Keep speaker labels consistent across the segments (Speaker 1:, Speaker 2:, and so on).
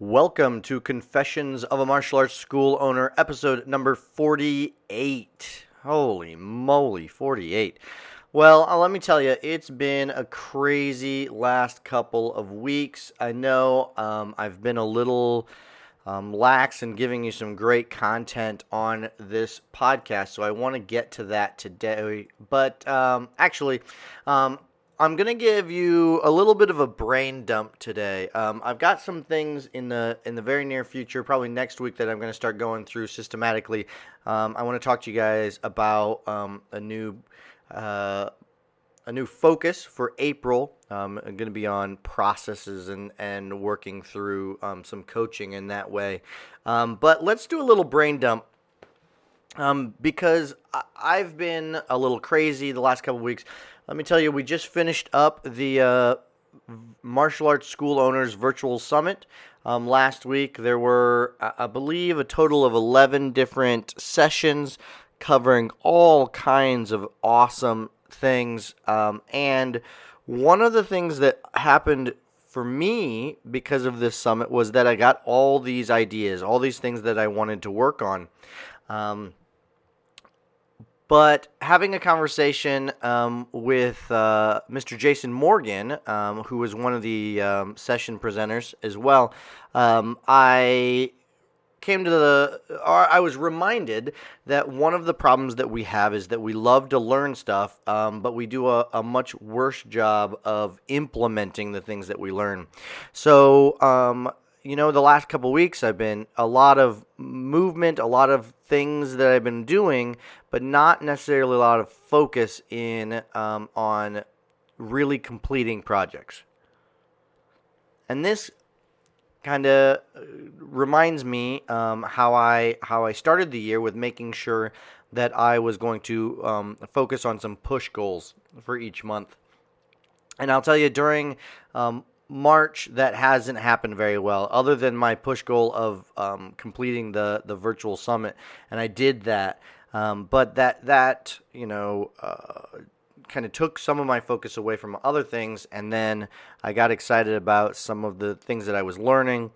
Speaker 1: Welcome to Confessions of a Martial Arts School Owner, episode number 48. Holy moly, 48. Well, uh, let me tell you, it's been a crazy last couple of weeks. I know um, I've been a little um, lax in giving you some great content on this podcast, so I want to get to that today. But um, actually, um, I'm gonna give you a little bit of a brain dump today. Um, I've got some things in the in the very near future, probably next week, that I'm gonna start going through systematically. Um, I want to talk to you guys about um, a new uh, a new focus for April. Um, I'm going to be on processes and and working through um, some coaching in that way. Um, but let's do a little brain dump um, because I- I've been a little crazy the last couple weeks. Let me tell you, we just finished up the uh, Martial Arts School Owners Virtual Summit. Um, last week, there were, I believe, a total of 11 different sessions covering all kinds of awesome things. Um, and one of the things that happened for me because of this summit was that I got all these ideas, all these things that I wanted to work on. Um, but having a conversation um, with uh, Mr. Jason Morgan, um, who was one of the um, session presenters as well, um, I came to the or I was reminded that one of the problems that we have is that we love to learn stuff, um, but we do a, a much worse job of implementing the things that we learn. So, um, you know, the last couple weeks I've been a lot of movement, a lot of things that I've been doing, but not necessarily a lot of focus in um, on really completing projects. And this kind of reminds me um, how I how I started the year with making sure that I was going to um, focus on some push goals for each month. And I'll tell you during um, March that hasn't happened very well, other than my push goal of um, completing the the virtual summit, and I did that. Um, but that that you know. Uh, kind of took some of my focus away from other things, and then I got excited about some of the things that I was learning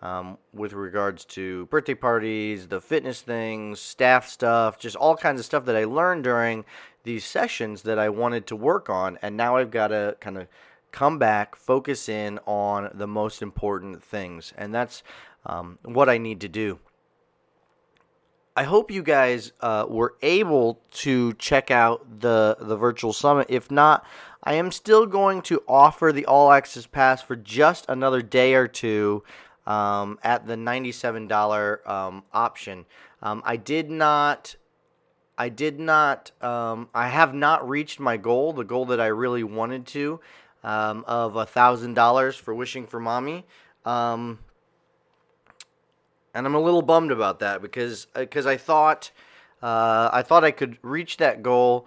Speaker 1: um, with regards to birthday parties, the fitness things, staff stuff, just all kinds of stuff that I learned during these sessions that I wanted to work on, and now I've got to kind of come back, focus in on the most important things, and that's um, what I need to do. I hope you guys uh, were able to check out the the virtual summit. If not, I am still going to offer the all access pass for just another day or two um, at the ninety seven dollar um, option. Um, I did not. I did not. Um, I have not reached my goal, the goal that I really wanted to, um, of a thousand dollars for wishing for mommy. Um, and I'm a little bummed about that because because I thought uh, I thought I could reach that goal.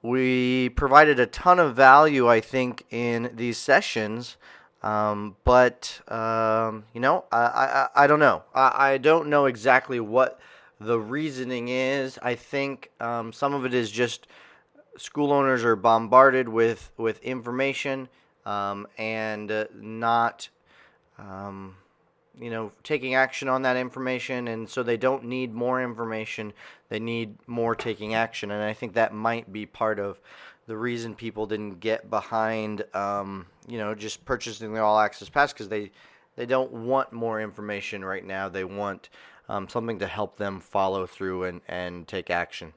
Speaker 1: We provided a ton of value, I think, in these sessions, um, but um, you know, I, I, I don't know. I, I don't know exactly what the reasoning is. I think um, some of it is just school owners are bombarded with with information um, and uh, not um, you know, taking action on that information, and so they don't need more information. They need more taking action, and I think that might be part of the reason people didn't get behind, um, you know, just purchasing the all access pass because they they don't want more information right now. They want um, something to help them follow through and and take action,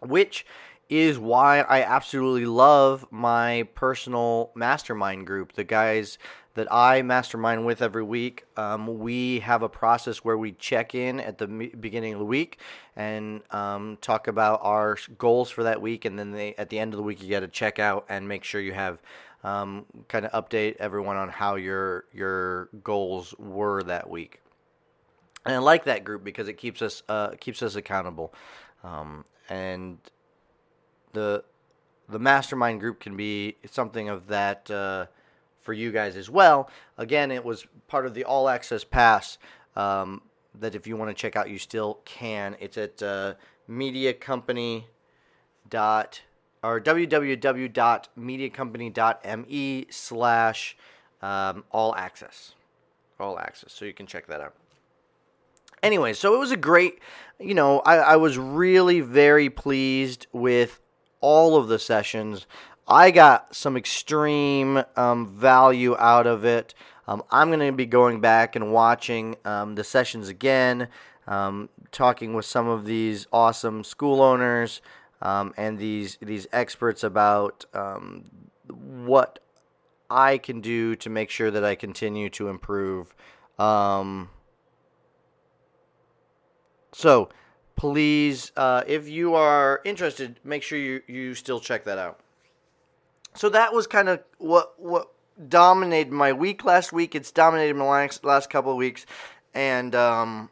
Speaker 1: which is why I absolutely love my personal mastermind group. The guys that I mastermind with every week, um, we have a process where we check in at the beginning of the week and um, talk about our goals for that week. And then they, at the end of the week, you get to check out and make sure you have um, kind of update everyone on how your your goals were that week. and I like that group because it keeps us uh, keeps us accountable, um, and the the mastermind group can be something of that uh, for you guys as well. Again, it was part of the all access pass um, that if you want to check out, you still can. It's at uh, mediacompany dot or www.mediacompany.me slash um, all access all access so you can check that out anyway so it was a great you know I, I was really very pleased with all of the sessions i got some extreme um, value out of it um, i'm going to be going back and watching um, the sessions again um, talking with some of these awesome school owners um, and these these experts about um, what I can do to make sure that I continue to improve. So please, uh, if you are interested, make sure you, you still check that out. So that was kind of what what dominated my week last week. It's dominated my last, last couple of weeks, and um,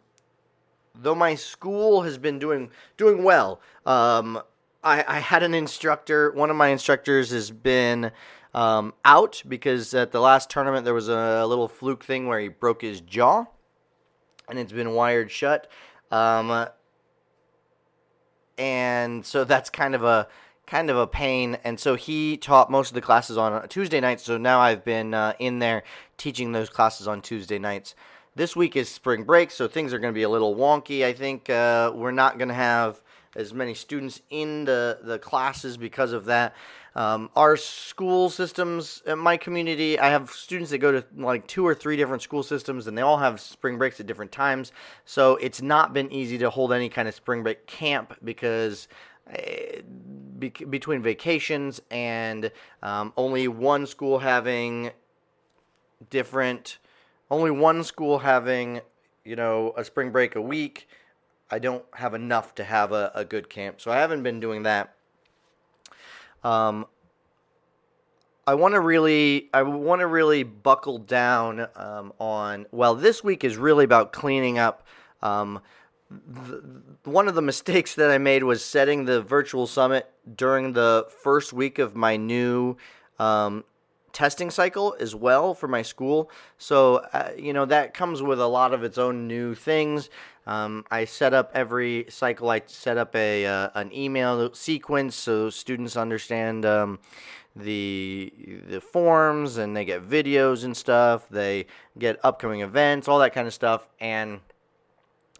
Speaker 1: though my school has been doing doing well, um, I, I had an instructor. One of my instructors has been um, out because at the last tournament there was a little fluke thing where he broke his jaw, and it's been wired shut. Um, and so that's kind of a kind of a pain. And so he taught most of the classes on Tuesday nights. So now I've been uh, in there teaching those classes on Tuesday nights. This week is spring break, so things are going to be a little wonky. I think uh, we're not going to have as many students in the, the classes because of that. Um, our school systems in my community, I have students that go to like two or three different school systems, and they all have spring breaks at different times. So it's not been easy to hold any kind of spring break camp because be- between vacations and um, only one school having different, only one school having, you know, a spring break a week. I don't have enough to have a, a good camp. So I haven't been doing that. Um, I want to really, I want to really buckle down um, on. Well, this week is really about cleaning up. Um, one of the mistakes that I made was setting the virtual summit during the first week of my new um, testing cycle as well for my school. So, uh, you know, that comes with a lot of its own new things. Um, I set up every cycle, I set up a uh, an email sequence so students understand um, the the forms and they get videos and stuff. They get upcoming events, all that kind of stuff. And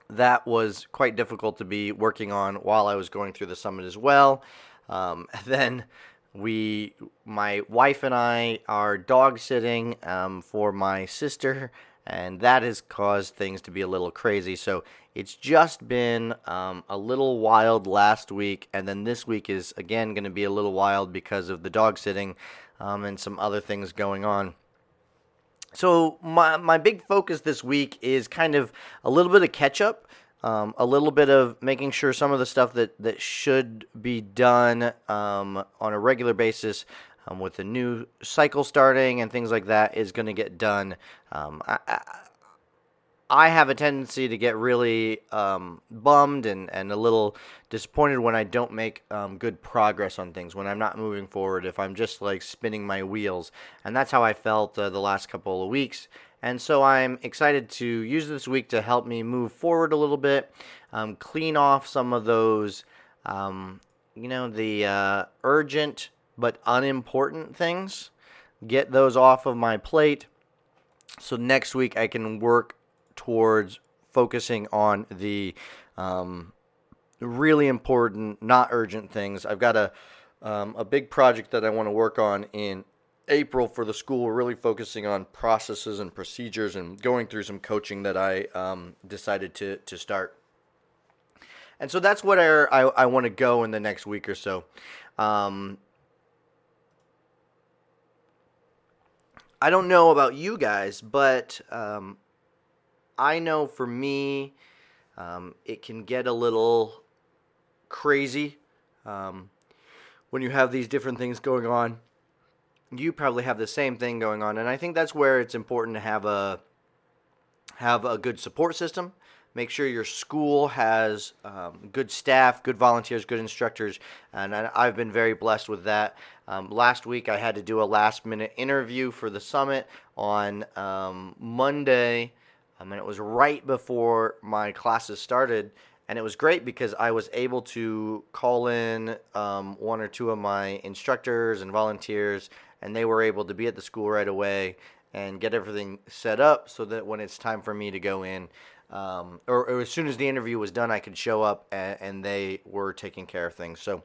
Speaker 1: that was quite difficult to be working on while I was going through the summit as well. Um, then we my wife and I are dog sitting um, for my sister, and that has caused things to be a little crazy. So it's just been um, a little wild last week, and then this week is again going to be a little wild because of the dog sitting um, and some other things going on. So my my big focus this week is kind of a little bit of catch up. Um, a little bit of making sure some of the stuff that, that should be done um, on a regular basis um, with the new cycle starting and things like that is going to get done. Um, I, I, have a tendency to get really um, bummed and, and a little disappointed when I don't make um, good progress on things, when I'm not moving forward, if I'm just like spinning my wheels. And that's how I felt uh, the last couple of weeks. And so I'm excited to use this week to help me move forward a little bit, um, clean off some of those, um, you know, the uh, urgent but unimportant things, get those off of my plate. So next week I can work towards focusing on the um, really important, not urgent things. I've got a um, a big project that I want to work on in April for the school, we're really focusing on processes and procedures and going through some coaching that I um, decided to, to start. And so that's what I, I, I want to go in the next week or so. Um, I don't know about you guys, but um, I know for me, um, it can get a little crazy um, when you have these different things going on you probably have the same thing going on, and I think that's where it's important to have a have a good support system, make sure your school has um, good staff, good volunteers, good instructors, and I- I've been very blessed with that. Um, last week, I had to do a last minute interview for the summit on um, Monday, um, and it was right before my classes started. And it was great because I was able to call in um, one or two of my instructors and volunteers, and they were able to be at the school right away and get everything set up so that when it's time for me to go in, um, or, or, as soon as the interview was done, I could show up and, and, they were taking care of things. So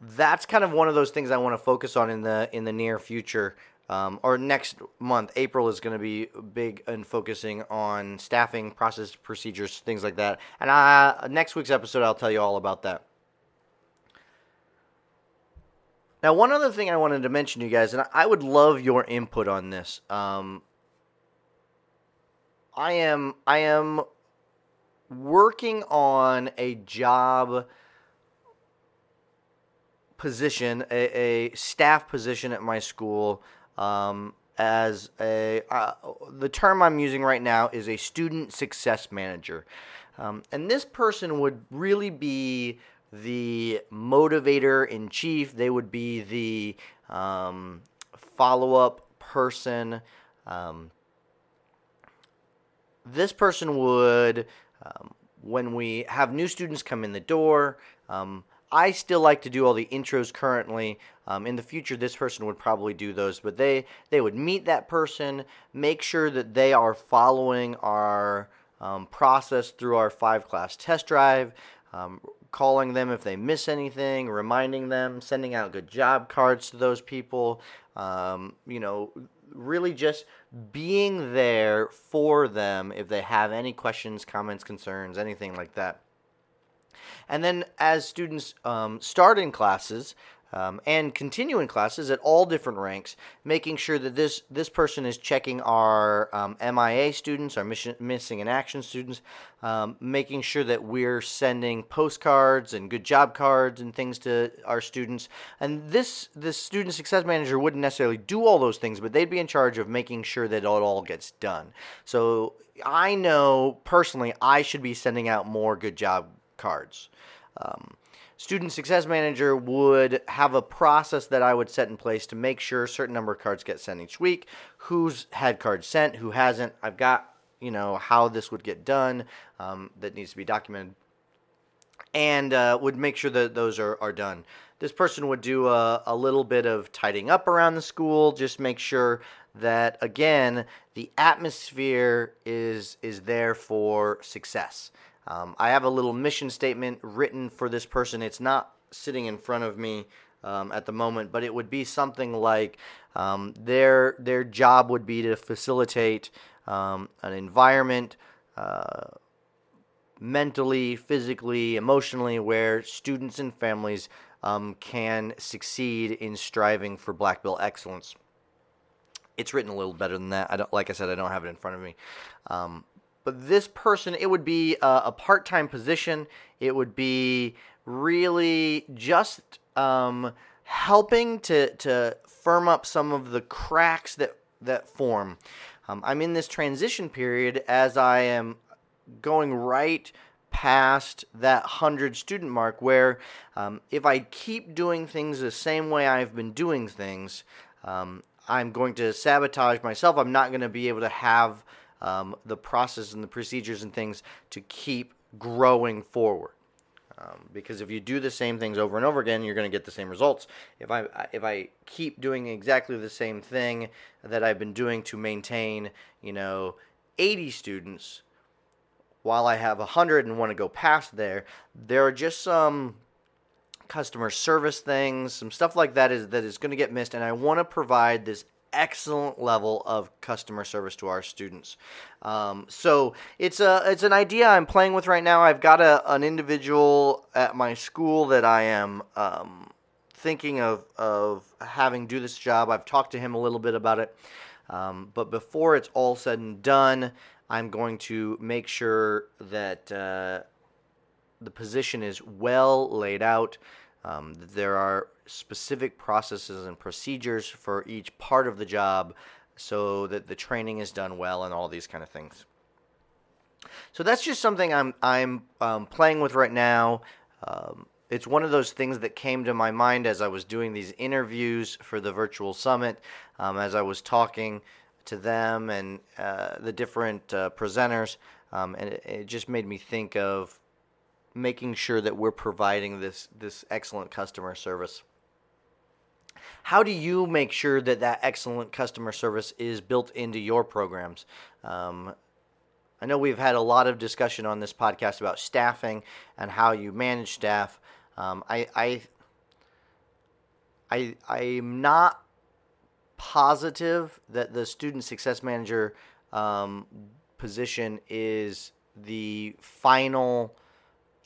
Speaker 1: that's kind of one of those things I want to focus on in the in the near future. Um, or next month, April is going to be big and focusing on staffing, process, procedures, things like that. And I, next week's episode, I'll tell you all about that. Now, one other thing I wanted to mention to you guys, and I would love your input on this. Um, I am I am working on a job position, a, a staff position at my school. Um, as a uh, the term I'm using right now is a student success manager, um, and this person would really be the motivator in chief. They would be the um, follow up person. Um, this person would, um, when we have new students come in the door, um, I still like to do all the intros currently. Um, in the future, this person would probably do those, but they they would meet that person, make sure that they are following our um, process through our five class test drive, um, calling them if they miss anything, reminding them, sending out good job cards to those people. Um, you know, really just being there for them if they have any questions, comments, concerns, anything like that. And then as students um, start in classes, um, and continuing classes at all different ranks, making sure that this this person is checking our um, MIA students, our mission, missing in action students, um, making sure that we're sending postcards and good job cards and things to our students. And this this student success manager wouldn't necessarily do all those things, but they'd be in charge of making sure that it all gets done. So I know personally I should be sending out more good job cards. Um, student success manager would have a process that I would set in place to make sure a certain number of cards get sent each week. Who's had cards sent, who hasn't. I've got you know how this would get done. Um, that needs to be documented, and uh, would make sure that those are, are done. This person would do a, a little bit of tidying up around the school, just make sure that again the atmosphere is is there for success. Um, I have a little mission statement written for this person. It's not sitting in front of me um, at the moment, but it would be something like um, their their job would be to facilitate um, an environment. Uh, mentally, physically, emotionally, where students and families um, can succeed in striving for black belt excellence. It's written a little better than that. I don't, like I said, I don't have it in front of me, um, but this person, it would be a, a part time position. It would be really just um, helping to, to firm up some of the cracks that, that form. Um, I'm in this transition period as I am going right past that 100 student mark where um, if I keep doing things the same way I've been doing things, um, I'm going to sabotage myself. I'm not going to be able to have um, the process and the procedures and things to keep growing forward. Um, because if you do the same things over and over again, you're going to get the same results. If I if I keep doing exactly the same thing that I've been doing to maintain, you know, 80 students, while I have 100 and want to go past there, there are just some customer service things, some stuff like that is that is going to get missed, and I want to provide this excellent level of customer service to our students. Um, so it's a it's an idea I'm playing with right now. I've got a an individual at my school that I am um, thinking of of having do this job. I've talked to him a little bit about it, um, but before it's all said and done, I'm going to make sure that uh, the position is well laid out. Um, there are specific processes and procedures for each part of the job so that the training is done well and all these kind of things. So that's just something I'm I'm um, playing with right now. Um, it's one of those things that came to my mind as I was doing these interviews for the virtual summit, um, as I was talking to them and uh, the different uh, presenters, um, and it, it, just made me think of making sure that we're providing this this excellent customer service. How do you make sure that that excellent customer service is built into your programs? Um, I know we've had a lot of discussion on this podcast about staffing and how you manage staff. Um, I, I, I, I'm not positive that the student success manager um, position is the final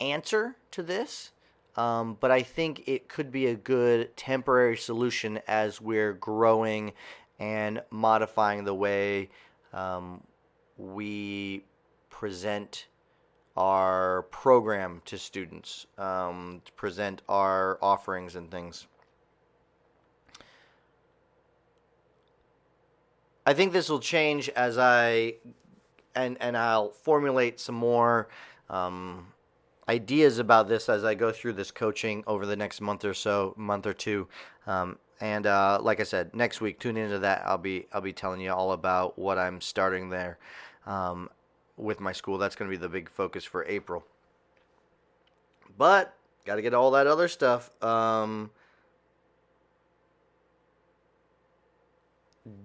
Speaker 1: answer to this. Um, but I think it could be a good temporary solution as we're growing and modifying the way um, we present our program to students, um, to present our offerings and things. I think this will change as I and and I'll formulate some more um, ideas about this as I go through this coaching over the next month or so, month or two. Um, and uh, like I said, next week, tune into that. I'll be I'll be telling you all about what I'm starting there. Um, with my school. That's going to be the big focus for April. But got to get all that other stuff um,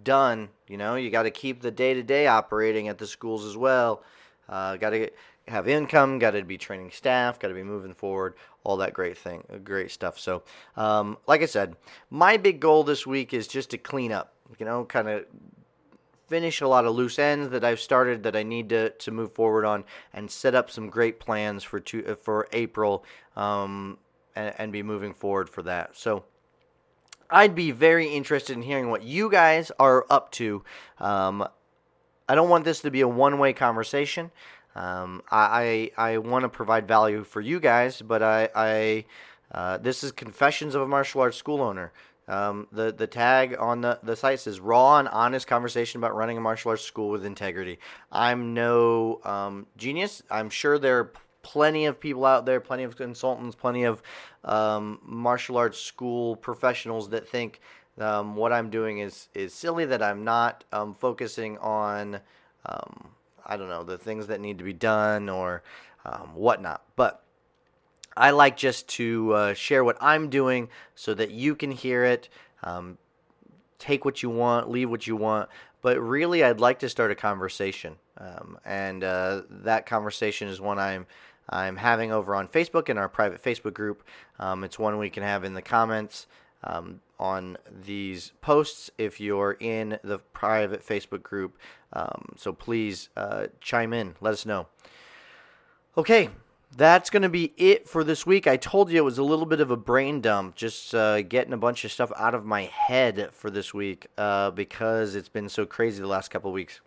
Speaker 1: done. You know, you got to keep the day to day operating at the schools as well. Uh, got to have income. Got to be training staff. Got to be moving forward. All that great thing, great stuff. So, um, like I said, my big goal this week is just to clean up. You know, kind of finish a lot of loose ends that I've started that I need to, to move forward on and set up some great plans for two, for April um, and, and be moving forward for that. So I'd be very interested in hearing what you guys are up to. Um, I don't want this to be a one way conversation. Um, I, I, I want to provide value for you guys, but I, I uh, this is Confessions of a Martial Arts School Owner. Um, the the tag on the, the site says raw and honest conversation about running a martial arts school with integrity. I'm no um, genius. I'm sure there are plenty of people out there, plenty of consultants, plenty of um, martial arts school professionals that think um, what I'm doing is is silly. That I'm not um, focusing on um, I don't know the things that need to be done or whatnot, but I like just to uh, share what I'm doing so that you can hear it. Um, take what you want, leave what you want. But really, I'd like to start a conversation, um, and uh, that conversation is one I'm I'm having over on Facebook in our private Facebook group. Um, it's one we can have in the comments um, on these posts if you're in the private Facebook group. Um, so please uh, chime in, let us know. Okay, that's going to be it for this week. I told you it was a little bit of a brain dump, just uh, getting a bunch of stuff out of my head for this week uh, because it's been so crazy the last couple weeks.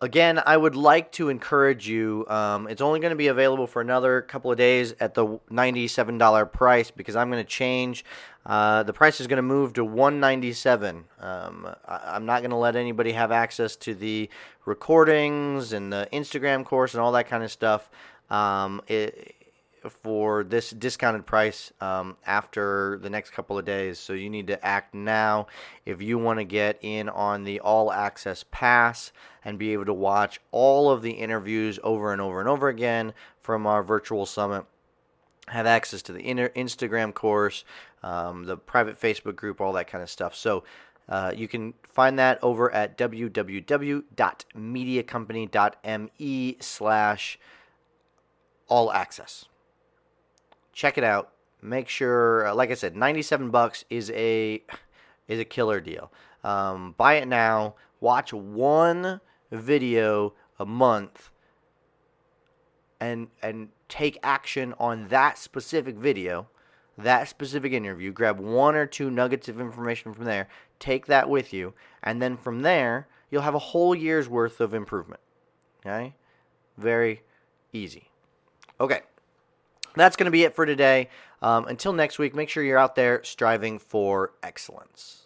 Speaker 1: Again, I would like to encourage you. Um, it's only going to be available for another couple of days at the $97 price because I'm going to change. Uh, the price is going to move to 197. Um, I, am not going to let anybody have access to the recordings and the Instagram course and all that kind of stuff um, it, for this discounted price um, after the next couple of days. So you need to act now if you want to get in on the all access pass and be able to watch all of the interviews over and over and over again from our virtual summit have access to the Instagram course, um, the private Facebook group, all that kind of stuff. So uh, you can find that over at www.mediacompany.me slash all access. Check it out. Make sure, uh, like I said, 97 bucks is a is a killer deal. Um, buy it now. Watch one video a month and and take action on that specific video, that specific interview, grab one or two nuggets of information from there, take that with you, and then from there, you'll have a whole year's worth of improvement. Okay? Very easy. Okay. That's going to be it for today. Um, until next week, make sure you're out there striving for excellence.